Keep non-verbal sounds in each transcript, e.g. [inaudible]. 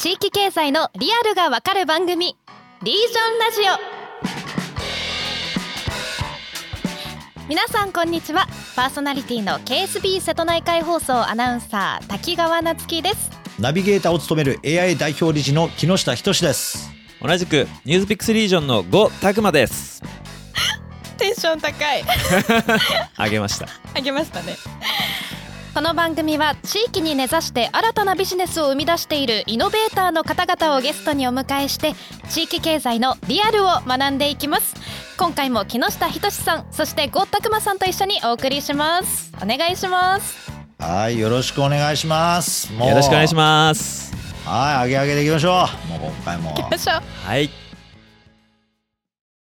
地域経済のリアルがわかる番組リージョンラジオ。皆さんこんにちは。パーソナリティの KSB 瀬戸内海放送アナウンサー滝川夏樹です。ナビゲーターを務める AI 代表理事の木下仁です。同じくニュースピックスリージョンのゴ拓馬です。[laughs] テンション高い。[laughs] あげました。あげましたねこの番組は地域に根ざして新たなビジネスを生み出しているイノベーターの方々をゲストにお迎えして地域経済のリアルを学んでいきます今回も木下仁さんそしてゴッタクマさんと一緒にお送りしますお願いしますはい、よろしくお願いします。よろしくお願いしますす。はい、上げ上げでいきましょう。もう今回も。はい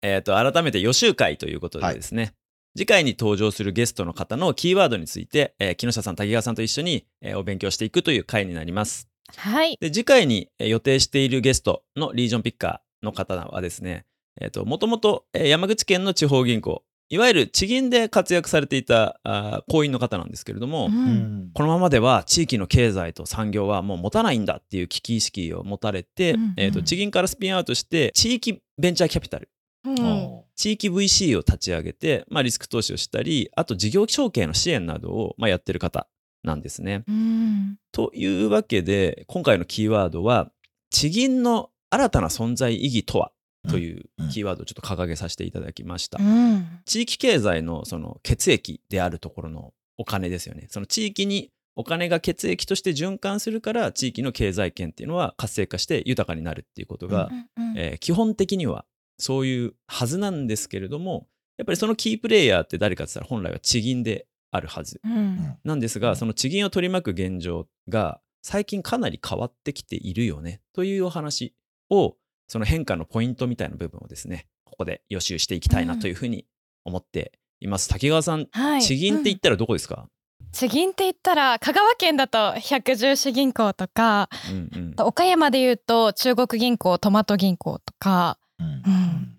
えっ、と改めて予習会ということでですね、次回に登場するゲストの方のキーワードについて、えー木下さん滝川さんと一緒に、えーお勉強していくという回になります。はい。で次回にえー予定しているゲストのリージョンピッカーの方はですねえっ、ともともとえー山口県の地方銀行いわゆる地銀で活躍されていたあー行員の方なんですけれども、うんうん。このままでは地域の経済と産業はもう持たないんだっていう危機意識を持たれて、うんうん。えー、と地銀からスピンアウトして地域ベンチャーキャピタルうん。お地域 VC を立ち上げて、まあ、リスク投資をしたりあと事業承継の支援などを、まあ、やってる方なんですね。うん。というわけで今回のキーワードは地銀の新たな存在意義とは？といううん。キーワードをちょっと掲げさせていただきました。うん。地域経済のその血液であるところのお金ですよね。その地域にお金が血液として循環するから地域の経済圏っていうのは活性化して豊かになるっていうことが、うんうん。えー基本的にはそういうはずなんですけれどもやっぱりそのキープレイヤーって誰かって言ったら本来は地銀であるはず。うん。なんですがその地銀を取り巻く現状が最近かなり変わってきているよねというお話をその変化のポイントみたいな部分をですねここで予習していきたいなというふうに思っています。滝川さんはい。地銀って言ったらどこですか、地銀って言ったら香川県だと百十四銀行とかうんうん。岡山で言うと中国銀行トマト銀行とか、うんうんうん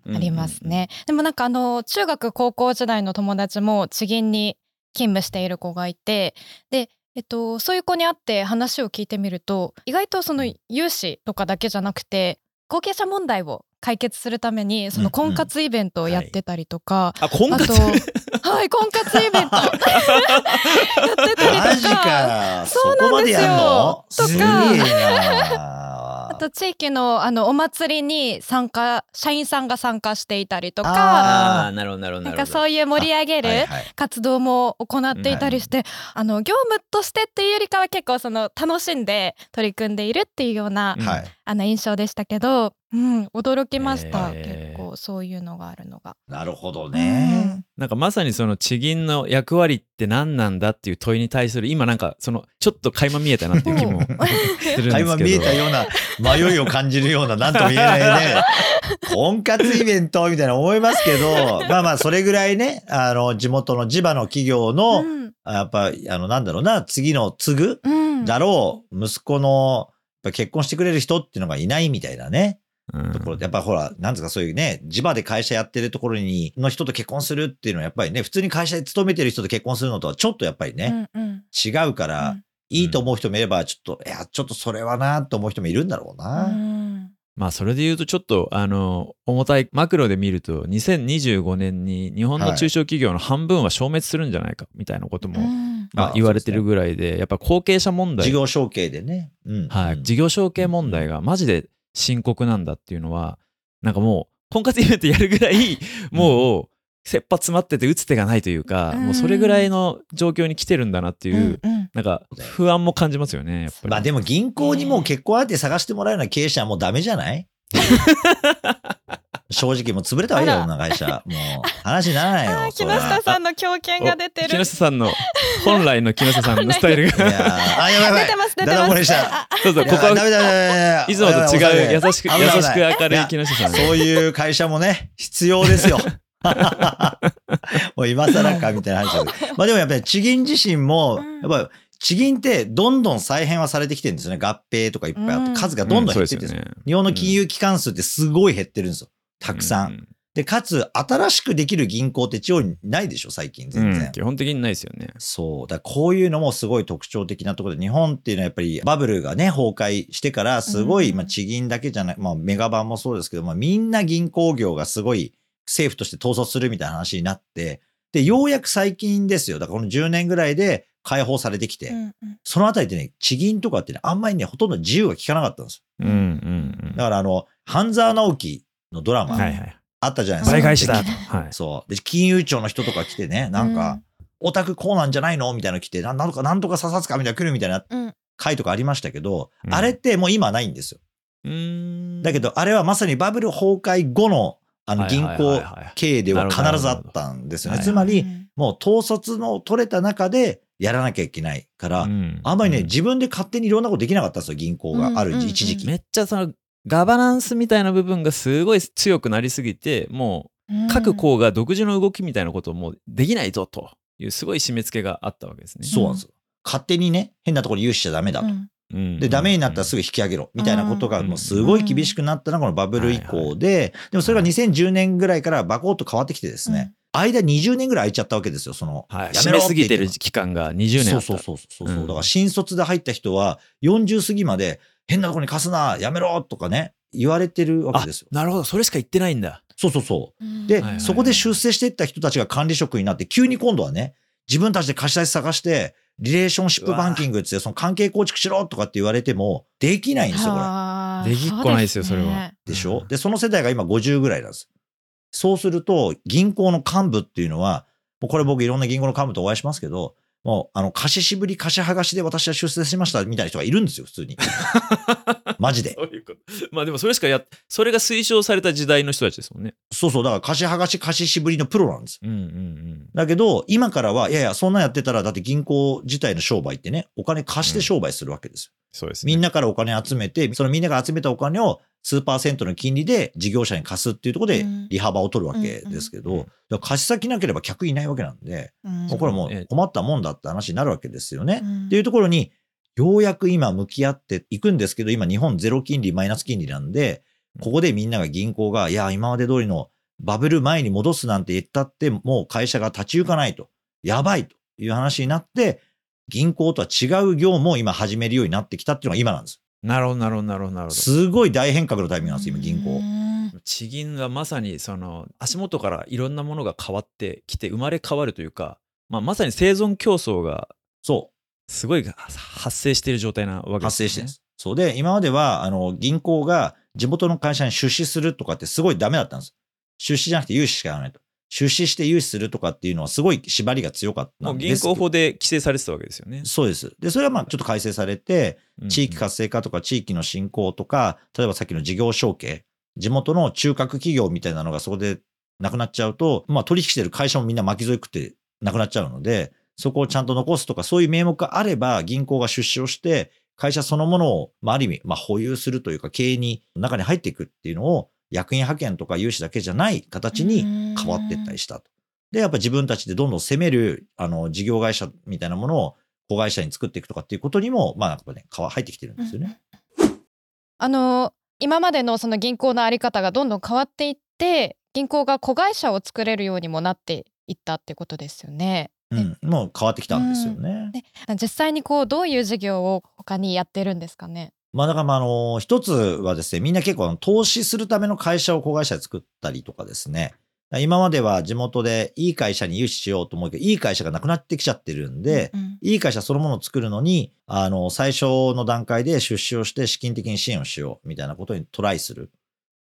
ありますね、でもなんかあの中学高校時代の友達も地銀に勤務している子がいてでえっと、そういう子に会って話を聞いてみると意外とその融資とかだけじゃなくて後継者問題を解決するためにその婚活イベントをやってたりとか、あ婚活？あとはい婚活イベント。[laughs] やってたりとか。そそうこまでやんの？とか。あと地域のあのお祭りに参加社員さんが参加していたりとかなるほどなるほどなんかそういう盛り上げるはいはい。活動も行っていたりして、あの業務としてっていうよりかは結構その楽しんで取り組んでいるっていうような。あの印象でしたけど、うん、驚きました、へー。結構そういうのがあるのが。なるほどね。なんかまさにその地銀の役割って何なんだっていう問いに対する今なんかそのちょっと垣間見えたなっていう気も [laughs] するんですけど。[laughs] 垣間見えたような迷いを感じるような何とも言えないね。婚活イベントみたいな思いますけどまあまあそれぐらいねあの地元の地場の企業の、うんやっぱあのなんだろうな次の継ぐうんだろう息子のぱ結婚してくれる人っていうのがいないみたいなね。うん。ところでやっぱほらなんですかそういうね地場で会社やってるところにの人と結婚するっていうのはやっぱりね普通に会社で勤めてる人と結婚するのとはちょっとやっぱりね、うんうん。違うから、うん。いいと思う人もいれば、ちょっと、いや、ちょっとそれはなと思う人もいるんだろうな。うん。まあそれで言うとちょっとあの重たいマクロで見ると2025年に日本の中小企業の半分は消滅するんじゃないかみたいなことも、うんまああ言われてるぐらいでやっぱ後継者問題。事業承継でね。うん。はい、うん事業承継問題がマジで深刻なんだっていうのはなんかもう婚活イベントやるぐらいもう切羽詰まってて打つ手がないというか、うん。もうそれぐらいの状況に来てるんだなっていう、うんうん。なんか不安も感じますよねやっぱり。まあでも銀行にもう結婚相手探してもらうような経営者はもうダメじゃない？[laughs] 正直もう潰れたわけよ、こんな会社。もう話にならないよ。木それは下さんの強権が出てる。木下さんの本来の木下さんの [laughs] スタイルいやがーあ、やばい。出てます出てだだ漏ます。れしたあそうそうここいやダメだダメだダメだいつもと違う優しく優しく明るい木下さんそういう会社もね、必要ですよ。[laughs] もう今更かみたいな話です。[laughs] まあでもやっぱり地銀自身も、うんやっぱり地銀ってどんどん再編はされてきてるんですよね。合併とかいっぱいあって、うん数がどんどん減ってってるんですよ。うんそうですよね日本の金融機関数ってすごい減ってるんですよ。たくさん。で、かつ、新しくできる銀行って地方にないでしょ、最近全然。うん基本的にないですよね。そう。だからこういうのもすごい特徴的なところで、日本っていうのはやっぱりバブルがね、崩壊してから、すごい、うんまあ地銀だけじゃない、まあメガバンもそうですけど、まあみんな銀行業がすごい政府として統率するみたいな話になって、で、ようやく最近ですよ。だからこの10年ぐらいで解放されてきて、うんうんそのあたりでね、地銀とかってね、あんまりね、ほとんど自由が利かなかったんですうんうんよ。だからあの、半沢直樹のドラうん。マ、はいはい。あったじゃないですか。倍返しだと。はい。そう。で、金融庁の人とか来てね、なんか、オタクこうなんじゃないのみたいなの来て、ななんとか、なんとか査察かみたいな来るみたいなうん回とかありましたけど、うんあれってもう今ないんですよ。うーんだけど、あれはまさにバブル崩壊後の、あの、銀行はい経営では必ずあったんですよね。つまり、うんもう統率の取れた中でやらなきゃいけないから、うんあんまりね、うん自分で勝手にいろんなことできなかったんですよ、銀行が。あるうんうんうん一時期。めっちゃそのガバナンスみたいな部分がすごい強くなりすぎてもう各校が独自の動きみたいなことをもうできないぞというすごい締め付けがあったわけですね。そうなんですよ。勝手にね、変なところに融資しちゃダメだと。うん。うん。で、ダメになったらすぐ引き上げろ、みたいなことがもうすごい厳しくなったのがこのバブル以降で、でもそれが2010年ぐらいからバコッと変わってきてですね、間20年ぐらい空いちゃったわけですよ、その。はい、やめろ締めすぎてる期間が20年そうそうそうそうそう。うん。だから新卒で入った人は40過ぎまで変なとこに貸すな、やめろとかね、言われてるわけですよ。なるほどそれしか言ってないんだ。そうそうそう。うんで、はいはいそこで出世していった人たちが管理職になって、急に今度はね、自分たちで貸し出し探して、リレーションシップバンキングってその関係構築しろとかって言われても、できないんですよ、これ。はあできっこないですようそれはでしょ？で、その世代が今50ぐらいなんです。そうすると、銀行の幹部っていうのは、これ僕いろんな銀行の幹部とお会いしますけど、もう、あの、貸し渋り貸し剥がしで私は出世しましたみたいな人がいるんですよ、普通に。[laughs] マジで。そういうこと。まあでもそれしかやっそれが推奨された時代の人たちですもんね。そうそう、だから貸し剥がし貸し渋りのプロなんです。うんうんうん。だけど、今からは、いやいや、そんなんやってたら、だって銀行自体の商売ってね、お金貸して商売するわけですよ。そうですね。みんなからお金集めて、そのみんなが集めたお金を数パーセントの金利で事業者に貸すっていうところでうん利幅を取るわけですけど、うんうんだから貸し先なければ客いないわけなんで、うんもうこれもええう困ったもんだって話になるわけですよね。うんっていうところに、ようやく今向き合っていくんですけど、今日本ゼロ金利、マイナス金利なんで、ここでみんなが銀行が、いや、今まで通りのバブル前に戻すなんて言ったって、もう会社が立ち行かないと。やばいという話になって、銀行とは違う業務を今始めるようになってきたっていうのが今なんです。なるほどなるほどなるほど。すごい大変革のタイミングなんです、今銀う行。ん地銀がまさにその足元からいろんなものが変わってきて生まれ変わるというか、まあ、まさに生存競争がそすごい発生している状態なわけう、です、ね。発生してるんです。そうで、今までは、あの、銀行が地元の会社に出資するとかってすごいダメだったんです。出資じゃなくて融資しかやらないと。出資して融資するとかっていうのはすごい縛りが強かったんです。銀行法で規制されてたわけですよね。そうです。で、それはまあちょっと改正されて、地域活性化とか地域の振興とか、例えばさっきの事業承継、地元の中核企業みたいなのがそこでなくなっちゃうと、まあ取引してる会社もみんな巻き添え食ってなくなっちゃうので、そこをちゃんと残すとか、そういう名目があれば銀行が出資をして、会社そのものを、まあある意味、まあ保有するというか経営に、中に入っていくっていうのを、役員派遣とか融資だけじゃない形に変わっていったりしたと。で、やっぱ自分たちでどんどん攻める、あの、事業会社みたいなものを子会社に作っていくとかっていうことにも、まあ、やっぱね、変わ入ってきてるんですよね。あの今までのその銀行のあり方がどんどん変わっていって銀行が子会社を作れるようにもなっていったってことですよね。うん、もう変わってきたんですよね。で実際にこうどういう事業を他にやってるんですかね？まあ、だから、まあ、あの、一つはですね、みんな結構投資するための会社を子会社で作ったりとかですね。今までは地元でいい会社に融資しようと思うけど、いい会社がなくなってきちゃってるんで、うんいい会社そのものを作るのに、あの、最初の段階で出資をして資金的に支援をしようみたいなことにトライする。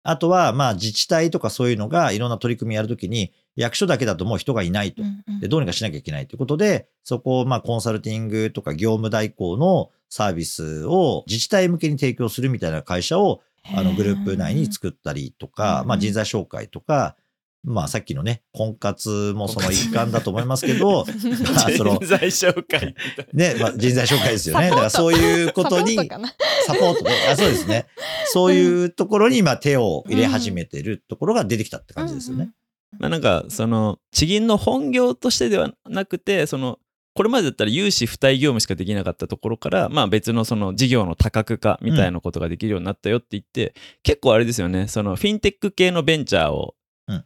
あとは、まあ自治体とかそういうのがいろんな取り組みやるときに、役所だけだともう人がいないと。で、どうにかしなきゃいけないということで、そこをまあコンサルティングとか業務代行のサービスを自治体向けに提供するみたいな会社をあのグループ内に作ったりとかう、ん。まあ人材紹介とか、まあさっきのね、婚活もその一環だと思いますけど、[laughs] まあその人材紹介ね、まあ人材紹介ですよね。だからそういうことにサポートね。あそうですね。そういうところに今手を入れ始めてるところが出てきたって感じですよね。まあなんかその地銀の本業としてではなくてそのこれまでだったら融資付帯業務しかできなかったところから、まあ、別のその事業の多角化みたいなことができるようになったよって言って、結構あれですよねそのフィンテック系のベンチャーをうん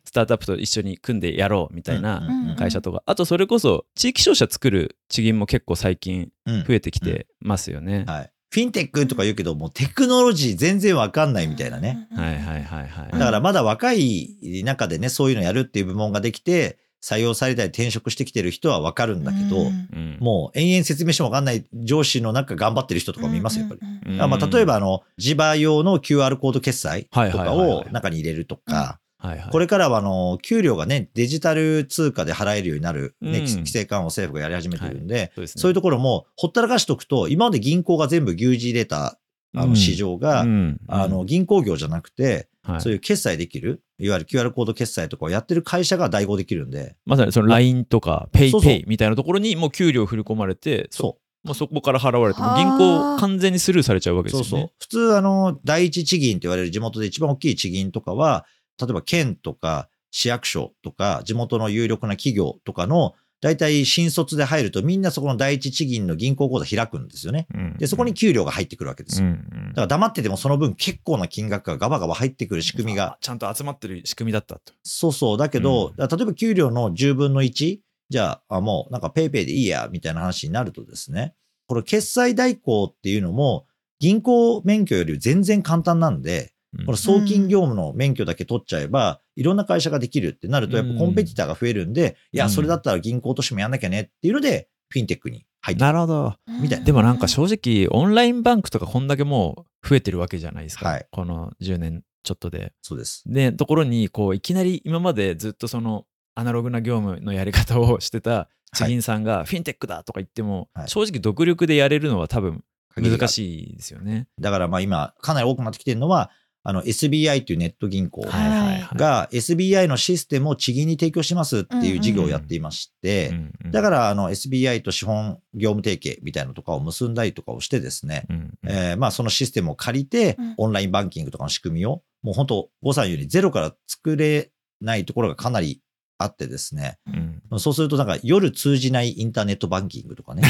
スタートアップと一緒に組んでやろうみたいなうんうん会社とか、あとそれこそ地域商社作る地銀も結構最近うん。増えてきてますよね。はい。フィンテックとか言うけど、もうテクノロジー全然わかんないみたいなね。はいはいはいはい。だからまだ若い中でね、そういうのやるっていう部門ができて、採用されたり転職してきてる人はわかるんだけど、うん。もう延々説明してもわかんない上司の中頑張ってる人とかもいますよ、やっぱり。うん。あまあ、例えば、あの、地場用の QR コード決済とかはいはいを中に入れるとか、はいはい、これからはあの、給料がね、デジタル通貨で払えるようになる、ね、うん。規制緩和を政府がやり始めてるんで、そうですね。そういうところもほったらかしとくと、今まで銀行が全部牛耳入れた、あの、うん。市場が、うん。あの、銀行業じゃなくて、はい。そういう決済できる、いわゆる QR コード決済とかをやってる会社が代行できるんで、まさにその LINE とか PayPay みたいなところにもう給料振り込まれて、そもう。そこから払われて、も銀行完全にスルーされちゃうわけう。ですよね。そうそう。普通、あの、第一地銀って言われる地元で一番大きい地銀とかは、例えば県とか市役所とか地元の有力な企業とかの、大体新卒で入るとみんなそこの第一地銀の銀行口座開くんですよね。うんで、そこに給料が入ってくるわけですよ。だから黙っててもその分結構な金額がガバガバ入ってくる仕組みがあちゃんと集まってる仕組みだったと。そうそう。だけど、例えば給料の10分の1、じゃあ、あもうなんか PayPayでいいや、みたいな話になるとですね、これ決済代行っていうのも、銀行免許より全然簡単なんで、うんこの送金業務の免許だけ取っちゃえば、いろんな会社ができるってなると、やっぱコンペティターが増えるんで、いや、うんそれだったら銀行としてもやんなきゃねっていうので、フィンテックに入ってなるほど。みたいなでもなんか正直、オンラインバンクとかこんだけもう増えてるわけじゃないですか。はいこの10年ちょっとで。そうです。で、ところに、こう、いきなり今までずっとそのアナログな業務のやり方をしてた地銀さんがフィンテックだとか言っても、はい正直独力でやれるのは多分難しいですよね。だからまあ今、かなり多くなってきてるのは、あの SBI というネット銀行が SBI のシステムを地銀に提供しますっていう事業をやっていまして、だからあの SBI と資本業務提携みたいなのとかを結んだりとかをしてですね、えーまあそのシステムを借りてうん、オンラインバンキングとかの仕組みを、もう本当、誤算よりゼロから作れないところがかなりあってですね、うんそうするとなんか夜通じないインターネットバンキングとかね、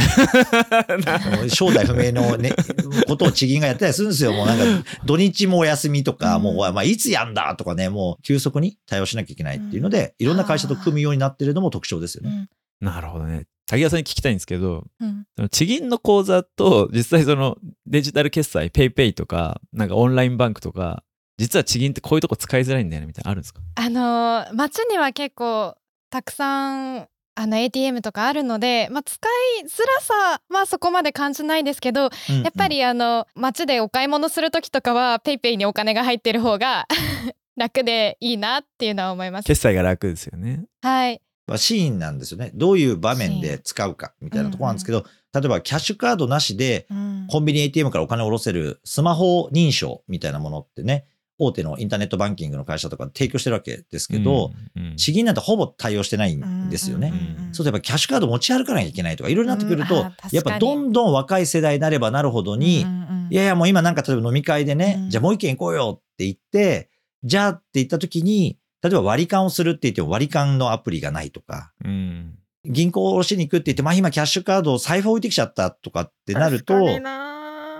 [laughs] 正体不明のね、ことを地銀がやったりするんですよ。もうなんか土日もお休みとか、うんもうまあいつやんだとかね、もう急速に対応しなきゃいけないっていうので、いろんな会社と組むようになってるのも特徴ですよね。なるほどね。滝川さんに聞きたいんですけど、うん地銀の口座と実際そのデジタル決済、ペイペイとか、なんかオンラインバンクとか、実は地銀ってこういうとこ使いづらいんだよねみたいなのあるんですか？あのー街には結構たくさんあの ATM とかあるので、まあ、使いづらさはそこまで感じないですけど、うんうんやっぱりあの街でお買い物する時とかは PayPay にお金が入ってる方が [laughs] 楽でいいなっていうのは思います。決済が楽ですよね。はい、まあシーンなんですよね。どういう場面で使うかみたいなところなんですけど、例えばキャッシュカードなしでうんコンビニ ATM からお金を下ろせるスマホ認証みたいなものってね、大手のインターネットバンキングの会社とか提供してるわけですけど、地銀なんてほぼ対応してないんですよね。うんそうすればキャッシュカード持ち歩かなきゃいけないとか、いろいろなってくると、やっぱどんどん若い世代になればなるほどに、いやいやもう今なんか例えば飲み会でね、うん。じゃあもう一軒行こうよって言って、じゃあって言った時に、例えば割り勘をするって言っても割り勘のアプリがないとか、うん。銀行を下ろしに行くって言って、まあ今キャッシュカードを財布置いてきちゃったとかってなると、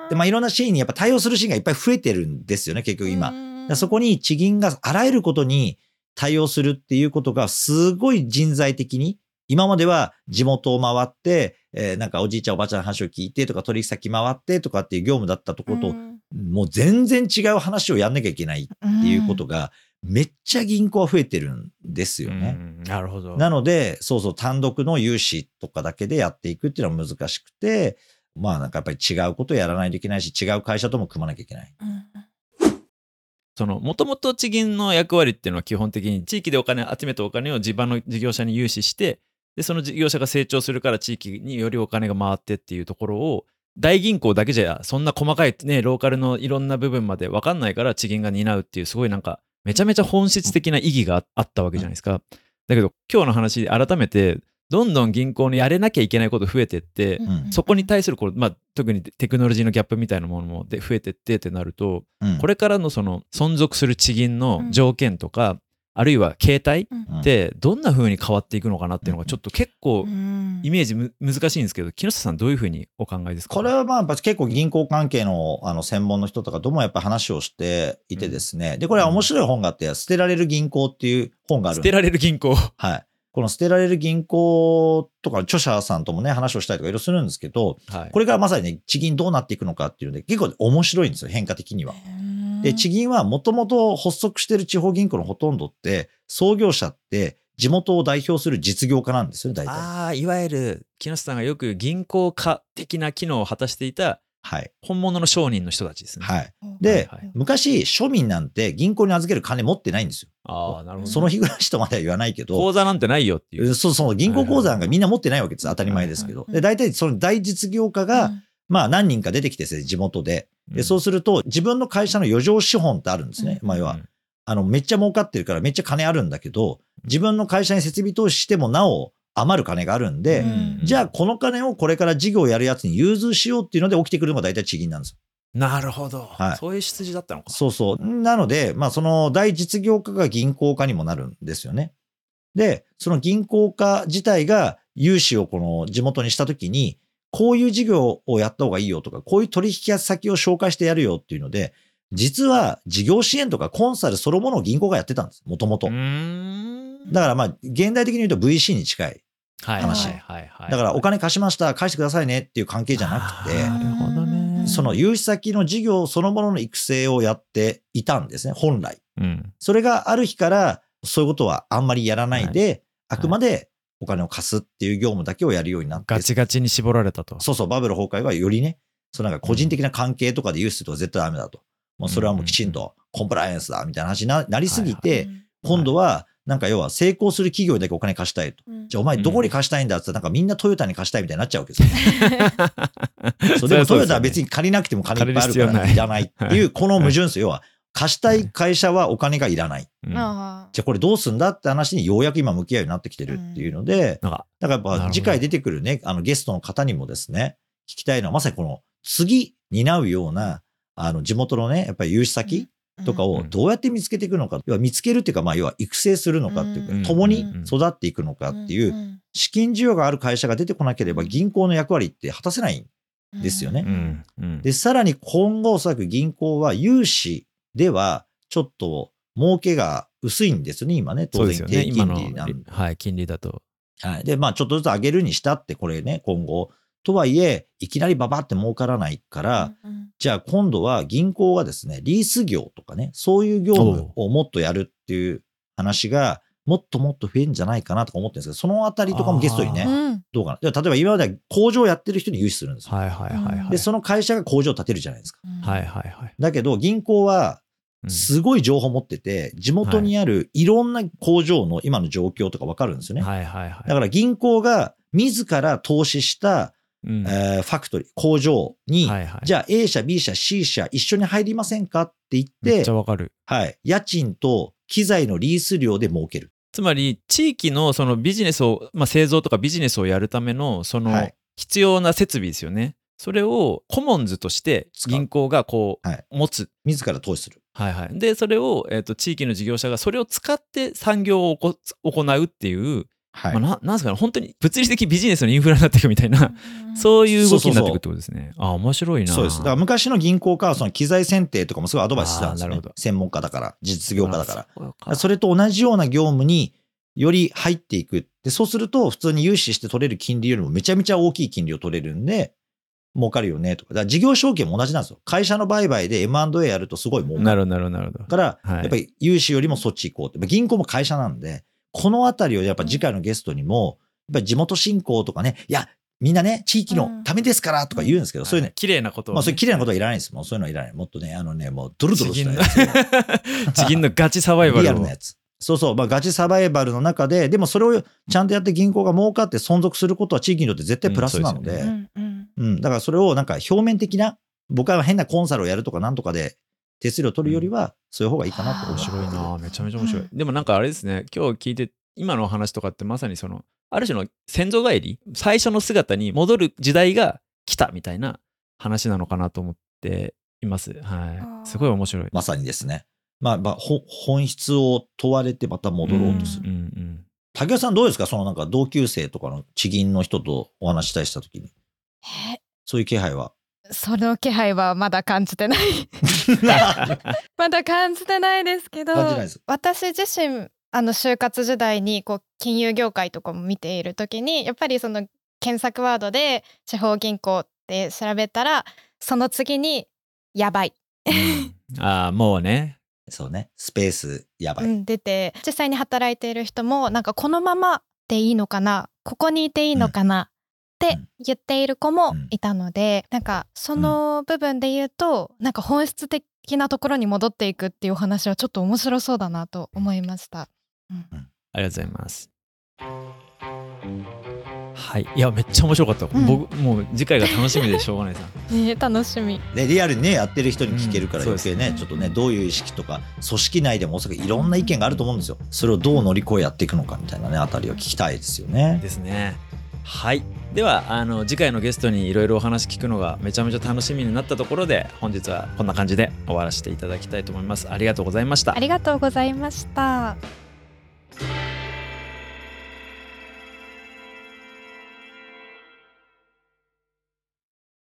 でまあいろんなシーンにやっぱ対応するシーンがいっぱい増えてるんですよね、結局今。そこに地銀があらゆることに対応するっていうことがすごい人材的に、今までは地元を回って、えーなんかおじいちゃんおばあちゃんの話を聞いてとか取引先回ってとかっていう業務だったところと、うんもう全然違う話をやんなきゃいけないっていうことが、めっちゃ銀行は増えてるんですよね。うんなるほど。なので、そうそう、単独の融資とかだけでやっていくっていうのは難しくて、まあなんかやっぱり違うことをやらないといけないし、違う会社とも組まなきゃいけない。うんその、もともと地銀の役割っていうのは基本的に地域でお金、集めたお金を地場の事業者に融資して、で、その事業者が成長するから地域によりお金が回ってっていうところを、大銀行だけじゃ、そんな細かいね、ローカルのいろんな部分まで分かんないから地銀が担うっていう、すごいなんか、めちゃめちゃ本質的な意義があったわけじゃないですか。だけど、今日の話改めて、どんどん銀行にやれなきゃいけないこと増えてって、うん。そこに対するこれ、まあ、特にテクノロジーのギャップみたいなものもで増えてってってなると、うん。これからのその存続する地銀の条件とか、あるいは携帯うん。ってどんな風に変わっていくのかなっていうのがちょっと結構うん。イメージむ難しいんですけど木下さんどういう風にお考えですか？これはまあやっぱ結構銀行関係のあの専門の人とかともやっぱ話をしていてですね、で、これは面白い本があって、捨てられる銀行っていう本があるんで捨てられる銀行。はい。この捨てられる銀行とか著者さんともね、話をしたりとかいろいろするんですけど、はいこれからまさにね、地銀どうなっていくのかっていうので、結構面白いんですよ、変化的には。で、地銀はもともと発足してる地方銀行のほとんどって、創業者って地元を代表する実業家なんですよね、大体。ああいわゆる木下さんがよく銀行家的な機能を果たしていたはい。本物の商人の人たちですねはい。で、はいはい昔、庶民なんて銀行に預ける金持ってないんですよ。ああなるほどその日暮らしとまでは言わないけど、口座なんてないよっていうそうそう、銀行口座なんかみんな持ってないわけです。当たり前ですけど。はいで、大体その大実業家が、まあ何人か出てきてですね、地元で。で、そうすると、自分の会社の余剰資本ってあるんですね。うんまあ要は、あの、めっちゃ儲かってるからめっちゃ金あるんだけど、自分の会社に設備投資してもなお余る金があるんで、うんじゃあこの金をこれから事業をやるやつに融通しようっていうので起きてくるのが大体地銀なんですよ。なるほど、はいそういう出自だったのかそうそう。なので、まあその大実業家が銀行家にもなるんですよね。で、その銀行家自体が融資をこの地元にしたときに、こういう事業をやった方がいいよとか、こういう取引先を紹介してやるよっていうので、実は事業支援とかコンサルそのものを銀行がやってたんです。もともとだからまあ、現代的に言うと VC に近い。はい話はいはいはいだからお金貸しました、返してくださいねっていう関係じゃなくて、なるほどねその融資先の事業そのものの育成をやっていたんですね、本来。うん。それがある日から、そういうことはあんまりやらないで、あくまでお金を貸すっていう業務だけをやるようになって、ガチガチに絞られたと。そうそう、バブル崩壊はよりね、そうなんか個人的な関係とかで融資とか絶対ダメだと。もうそれはもうきちんとコンプライアンスだみたいな話にななりすぎて、今度は、なんか要は成功する企業にだけお金貸したいと。じゃあお前どこに貸したいんだって言ったら、なんかみんなトヨタに貸したいみたいになっちゃうわけですよ。[laughs] そうでもトヨタは別に借りなくても金いっぱいあるからいらないっていう、この矛盾ですよ。要は、貸したい会社はお金がいらない。うん。あじゃあこれどうすんだって話にようやく今向き合うようになってきてるっていうので、なんかだからやっぱ次回出てくるね、あのゲストの方にもですね、聞きたいのはまさにこの次担うような、あの地元のね、やっぱり融資先とかをどうやって見つけていくのか、要は見つけるっていうか、まあ要は育成するのかっていううんか、共に育っていくのかっていう、資金需要がある会社が出てこなければ銀行の役割って果たせないんですよね。うんうんで、さらに今後おそらく銀行は融資ではちょっと儲けが薄いんですね、今ね。当然低金利なんで。はい金利だとはい。で、まあちょっとずつ上げるにしたってこれね、今後。とはいえ、いきなりババって儲からないから、じゃあ今度は銀行はですね、リース業とかね、そういう業務をもっとやるっていう話が、もっともっと増えるんじゃないかなとか思ってるんですけど、そのあたりとかもゲストにね、どうかな。で例えば今までは工場やってる人に融資するんですよ。はいはいはいはい。で、その会社が工場を建てるじゃないですか。はいはいはい。だけど銀行はうん。すごい情報持ってて、地元にあるいろんな工場の今の状況とかわかるんですよね。はいはいはい。だから銀行が自ら投資した、うんえーファクトリー、工場に、はいはいじゃあ A 社、B 社、C 社一緒に入りませんかって言めっってちゃ、わかるはい、家賃と機材のリース料で儲ける。つまり地域のそのビジネスを、まあ、製造とかビジネスをやるためのそのはい必要な設備ですよね。それをコモンズとして銀行がこうはい持つ。自ら投資する。はいはい、でそれを、えー、と地域の事業者がそれを使って産業をこ行うっていう、はい。まあ、ななんですかね本当に物理的ビジネスのインフラになっていくみたいな、そういう動きになっていくってことですね。あ面白いな。そうです。だから昔の銀行家はその機材選定とかもすごいアドバイスしてたんですよ、ね。専門家だから、実業家だから。ら。かそれと同じような業務により入っていく。で、そうすると普通に融資して取れる金利よりもめちゃめちゃ大きい金利を取れるんで、儲かるよねとか。だから事業承継も同じなんですよ。会社の売買で M&A やるとすごい儲かる。なるほどなるほど。から、はいやっぱり融資よりもそっち行こうって。まあ銀行も会社なんで、このあたりをやっぱ次回のゲストにも、やっぱり地元振興とかね、いや、みんなね、地域のためですからとか言うんですけど、そういうね、綺麗なことをね、まあそういう綺麗なことはいらないです。もうそういうのはいらない。もっとね、あのね、もうドロドロしたのやつ。[laughs] 地銀のガチサバイバルを。リアルなやつ。そうそう、まあ、ガチサバイバルの中で、でもそれをちゃんとやって銀行が儲かって存続することは地域にとって絶対プラスなので、うんうんうんうん。だからそれをなんか表面的な、僕は変なコンサルをやるとかなんとかで手数料取るよりは、そういう方がいいかなと。思面う。白いなめちゃめちゃ面白い、うでもなんかあれですね。今日聞いて今のお話とかってまさにそのある種の先祖返り最初の姿に戻る時代が来たみたいな話なのかなと思っています。はい。すごい面白い。まさにですね。まあ、まあ、ほ本質を問われてまた戻ろうとする。うんうん竹谷さんどうですか？そのなんか同級生とかの地銀の人とお話ししたりしたときに。え？そういう気配は？その気配はまだ感じてない。[laughs] まだ感じてないですけど私自身あの就活時代にこう金融業界とかも見ている時にやっぱりその検索ワードで地方銀行って調べたらその次にやばい、ああもうね。そうね。スペースやばい。うん、出て実際に働いている人もなんかこのままでいいのかなここにいていいのかな、って言っている子もいたので、なんかその部分で言うとなんか本質的なところに戻っていくっていうお話はちょっと面白そうだなと思いました。ありがとうございます。はい、いや、めっちゃ面白かった。うん僕、もう次回が楽しみでしょうがないさ。[laughs] ね楽しみ。でリアルにねやってる人に聞けるからうん余計ね、そうですちょっとねどういう意識とか組織内でもおそらくいろんな意見があると思うんですよそれをどう乗り越えやっていくのかみたいなねあたりを聞きたいですよねですね。はい。では、あの、次回のゲストにいろいろお話聞くのがめちゃめちゃ楽しみになったところで、本日はこんな感じで終わらせていただきたいと思います。ありがとうございましたあ。りがとうございました。